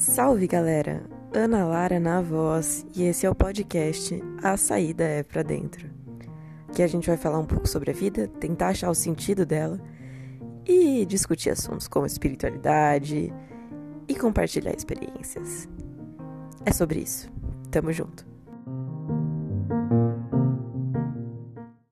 Salve galera! Ana Lara na voz e esse é o podcast A Saída é Pra Dentro. Que a gente vai falar um pouco sobre a vida, tentar achar o sentido dela e discutir assuntos como espiritualidade e compartilhar experiências. É sobre isso. Tamo junto.